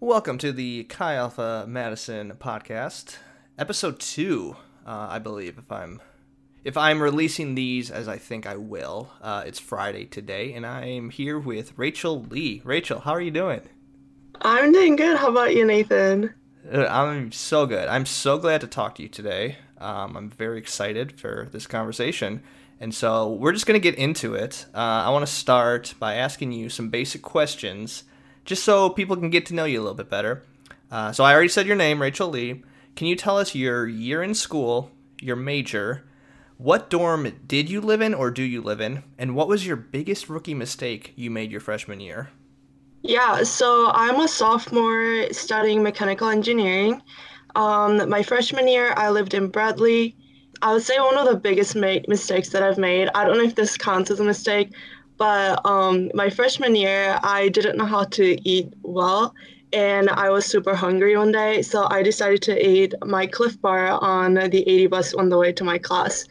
Welcome to the Chi Alpha Madison podcast, episode two, uh, I believe. If I'm if I'm releasing these as I think I will, uh, it's Friday today, and I'm here with Rachel Lee. Rachel, how are you doing? I'm doing good. How about you, Nathan? Uh, I'm so good. I'm so glad to talk to you today. Um, I'm very excited for this conversation. And so we're just going to get into it. Uh, I want to start by asking you some basic questions just so people can get to know you a little bit better. Uh, so I already said your name, Rachel Lee. Can you tell us your year in school, your major, what dorm did you live in or do you live in, and what was your biggest rookie mistake you made your freshman year? Yeah, so I'm a sophomore studying mechanical engineering. Um, my freshman year, I lived in Bradley. I would say one of the biggest ma- mistakes that I've made. I don't know if this counts as a mistake, but um, my freshman year, I didn't know how to eat well, and I was super hungry one day, so I decided to eat my Clif Bar on the 80 bus on the way to my class.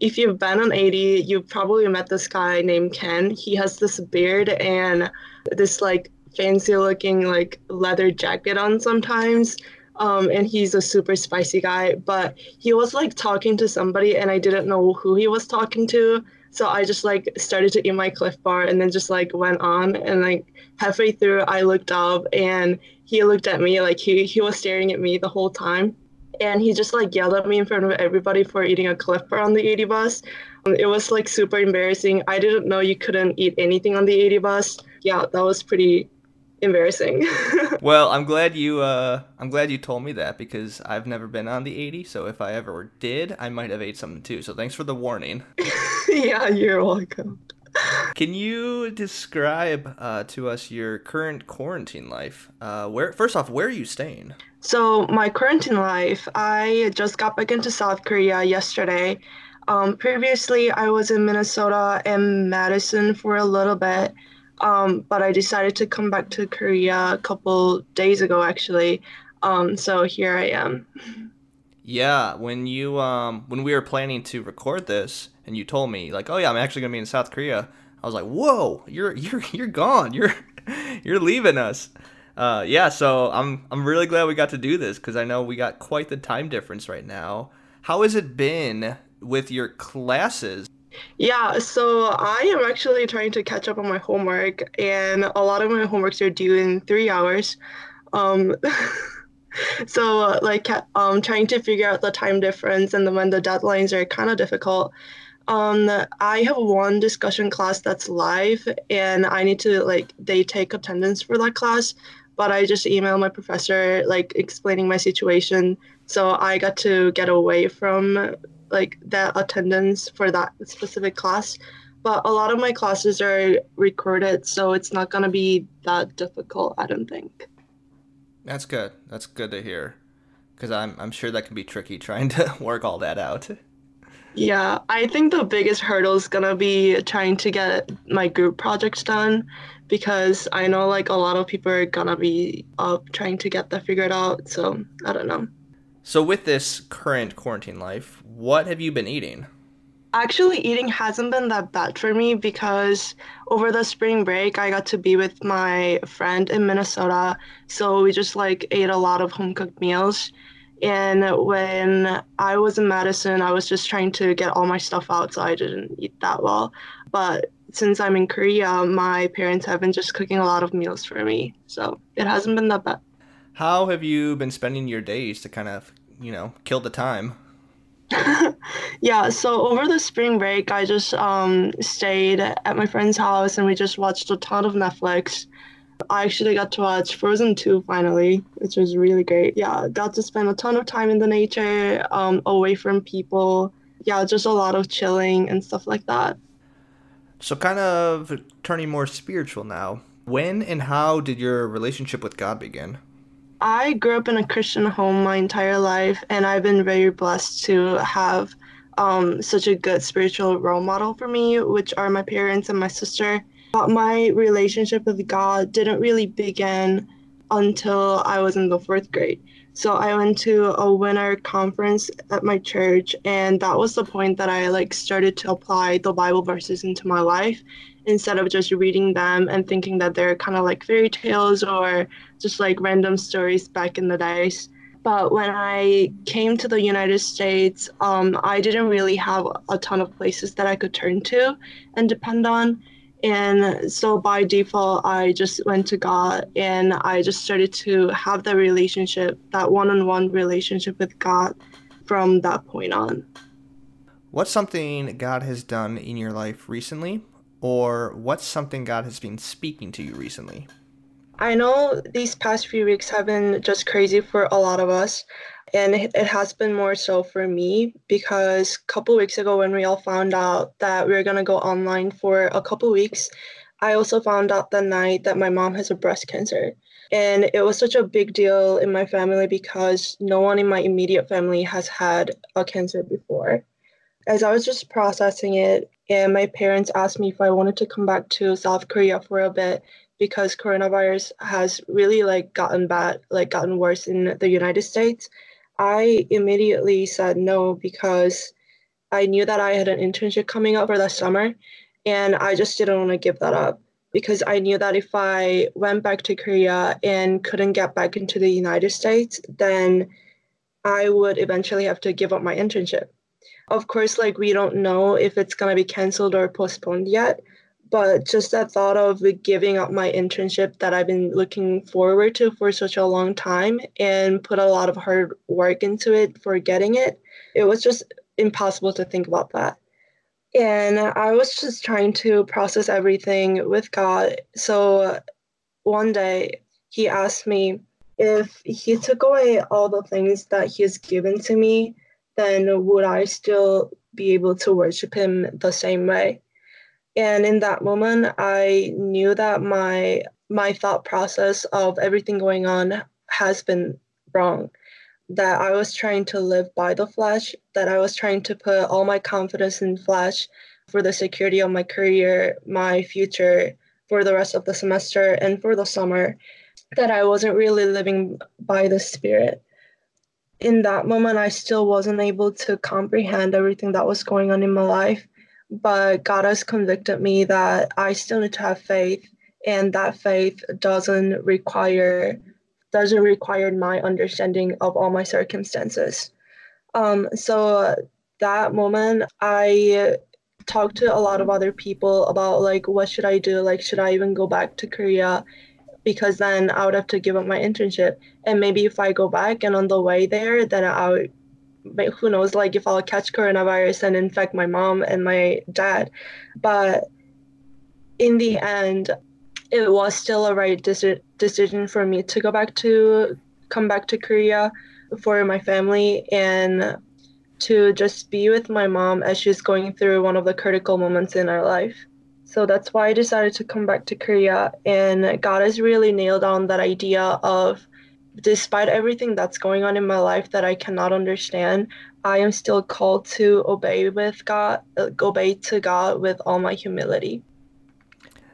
If you've been on 80, you've probably met this guy named Ken. He has this beard and this like fancy looking like leather jacket on sometimes. Um, and he's a super spicy guy, but he was like talking to somebody and I didn't know who he was talking to. So I just like started to eat my Clif Bar and then just like went on and like halfway through I looked up and he looked at me like he, he was staring at me the whole time and he just like yelled at me in front of everybody for eating a Clif Bar on the 80 bus. It was like super embarrassing. I didn't know you couldn't eat anything on the 80 bus. Yeah, that was pretty embarrassing. well, I'm glad you uh I'm glad you told me that because I've never been on the 80, so if I ever did, I might have ate something too. So thanks for the warning. yeah, you're welcome. Can you describe uh, to us your current quarantine life? Uh, where first off, where are you staying? So my quarantine life, I just got back into South Korea yesterday. Um, previously, I was in Minnesota and Madison for a little bit. Um, but I decided to come back to Korea a couple days ago, actually. Um, so here I am. Yeah, when you um when we were planning to record this, and you told me like, oh yeah, I'm actually gonna be in South Korea. I was like, whoa, you're you're you're gone. You're you're leaving us. Uh, yeah, so I'm I'm really glad we got to do this because I know we got quite the time difference right now. How has it been with your classes? Yeah, so I am actually trying to catch up on my homework, and a lot of my homeworks are due in three hours. Um, so, uh, like, um, trying to figure out the time difference and then when the deadlines are kind of difficult. Um, I have one discussion class that's live, and I need to like they take attendance for that class, but I just emailed my professor like explaining my situation, so I got to get away from like that attendance for that specific class. But a lot of my classes are recorded so it's not going to be that difficult i don't think. That's good. That's good to hear. Because I'm, I'm sure that can be tricky trying to work all that out yeah i think the biggest hurdle is going to be trying to get my group projects done because i know like a lot of people are going to be up trying to get that figured out so i don't know so, with this current quarantine life, what have you been eating? Actually, eating hasn't been that bad for me because over the spring break, I got to be with my friend in Minnesota. So, we just like ate a lot of home cooked meals. And when I was in Madison, I was just trying to get all my stuff out, so I didn't eat that well. But since I'm in Korea, my parents have been just cooking a lot of meals for me. So, it hasn't been that bad. How have you been spending your days to kind of, you know, kill the time? yeah, so over the spring break, I just um, stayed at my friend's house and we just watched a ton of Netflix. I actually got to watch Frozen 2 finally, which was really great. Yeah, got to spend a ton of time in the nature, um, away from people. Yeah, just a lot of chilling and stuff like that. So, kind of turning more spiritual now. When and how did your relationship with God begin? I grew up in a Christian home my entire life, and I've been very blessed to have um, such a good spiritual role model for me, which are my parents and my sister. But my relationship with God didn't really begin until I was in the fourth grade. So I went to a winter conference at my church, and that was the point that I like started to apply the Bible verses into my life instead of just reading them and thinking that they're kind of like fairy tales or just like random stories back in the days. But when I came to the United States, um, I didn't really have a ton of places that I could turn to and depend on. And so by default, I just went to God and I just started to have that relationship, that one on one relationship with God from that point on. What's something God has done in your life recently, or what's something God has been speaking to you recently? I know these past few weeks have been just crazy for a lot of us. And it has been more so for me because a couple weeks ago, when we all found out that we were going to go online for a couple weeks, I also found out the night that my mom has a breast cancer. And it was such a big deal in my family because no one in my immediate family has had a cancer before. As I was just processing it, and my parents asked me if I wanted to come back to South Korea for a bit because coronavirus has really like gotten bad, like gotten worse in the United States. I immediately said no because I knew that I had an internship coming up for the summer and I just didn't want to give that up because I knew that if I went back to Korea and couldn't get back into the United States, then I would eventually have to give up my internship. Of course, like we don't know if it's going to be canceled or postponed yet, but just that thought of giving up my internship that I've been looking forward to for such a long time and put a lot of hard work into it for getting it, it was just impossible to think about that. And I was just trying to process everything with God. So one day he asked me if he took away all the things that he has given to me, then would I still be able to worship him the same way? And in that moment i knew that my my thought process of everything going on has been wrong that i was trying to live by the flesh that i was trying to put all my confidence in flesh for the security of my career my future for the rest of the semester and for the summer that i wasn't really living by the spirit. In that moment i still wasn't able to comprehend everything that was going on in my life but God has convicted me that I still need to have faith, and that faith doesn't require doesn't require my understanding of all my circumstances. Um, so that moment, I talked to a lot of other people about like what should I do? Like, should I even go back to Korea? Because then I would have to give up my internship, and maybe if I go back and on the way there, then I would but who knows like if I'll catch coronavirus and infect my mom and my dad. But in the end, it was still a right deci- decision for me to go back to come back to Korea for my family and to just be with my mom as she's going through one of the critical moments in our life. So that's why I decided to come back to Korea. And God has really nailed on that idea of despite everything that's going on in my life that I cannot understand, I am still called to obey with God, uh, obey to God with all my humility.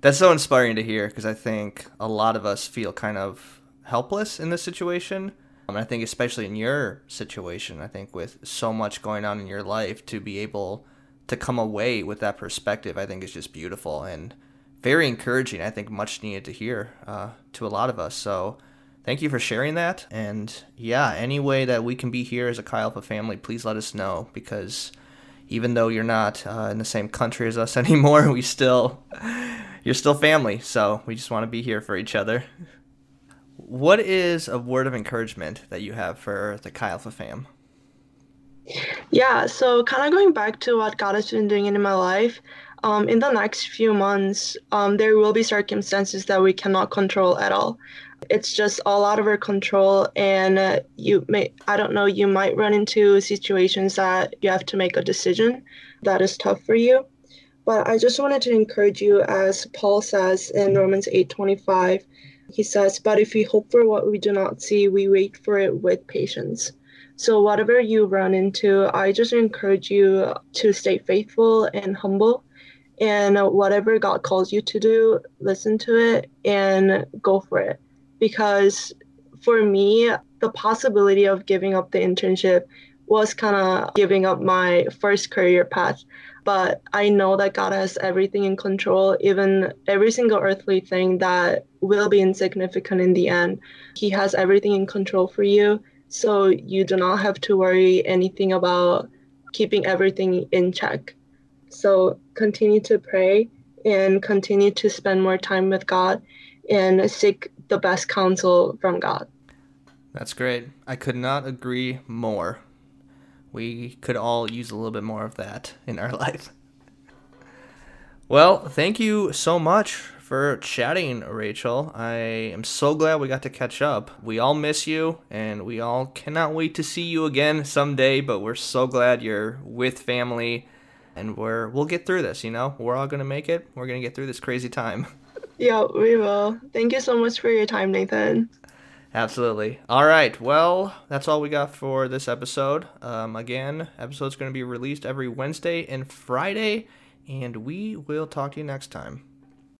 That's so inspiring to hear because I think a lot of us feel kind of helpless in this situation. Um, I think, especially in your situation, I think with so much going on in your life, to be able to come away with that perspective, I think is just beautiful and very encouraging. I think much needed to hear uh, to a lot of us. So, thank you for sharing that. And yeah, any way that we can be here as a Chi Alpha family, please let us know because even though you're not uh, in the same country as us anymore, we still you're still family. So we just want to be here for each other. What is a word of encouragement that you have for the Chi Alpha fam? Yeah, so kind of going back to what God has been doing in my life, um, in the next few months, um, there will be circumstances that we cannot control at all it's just all out of our control and uh, you may i don't know you might run into situations that you have to make a decision that is tough for you. But i just wanted to encourage you as paul says in romans 8.25 he says but if we hope for what we do not see we wait for it with patience. So whatever you run into i just encourage you to stay faithful and humble and whatever god calls you to do listen to it and go for it because for me, the possibility of giving up the internship was kind of giving up my first career path. But I know that God has everything in control, even every single earthly thing that will be insignificant in the end. He has everything in control for you. So you do not have to worry anything about keeping everything in check. So continue to pray and continue to spend more time with God and seek the best counsel from God. That's great. I could not agree more. We could all use a little bit more of that in our life. Well, thank you so much for chatting, Rachel. I am so glad we got to catch up. We all miss you, and we all cannot wait to see you again someday. But we're so glad you're with family, and we're we'll get through this. You know, we're all gonna make it. We're gonna get through this crazy time. Yeah, we will. Thank you so much for your time, Nathan. Absolutely. All right. Well, that's all we got for this episode. Um, again, episode's going to be released every Wednesday and Friday, and we will talk to you next time.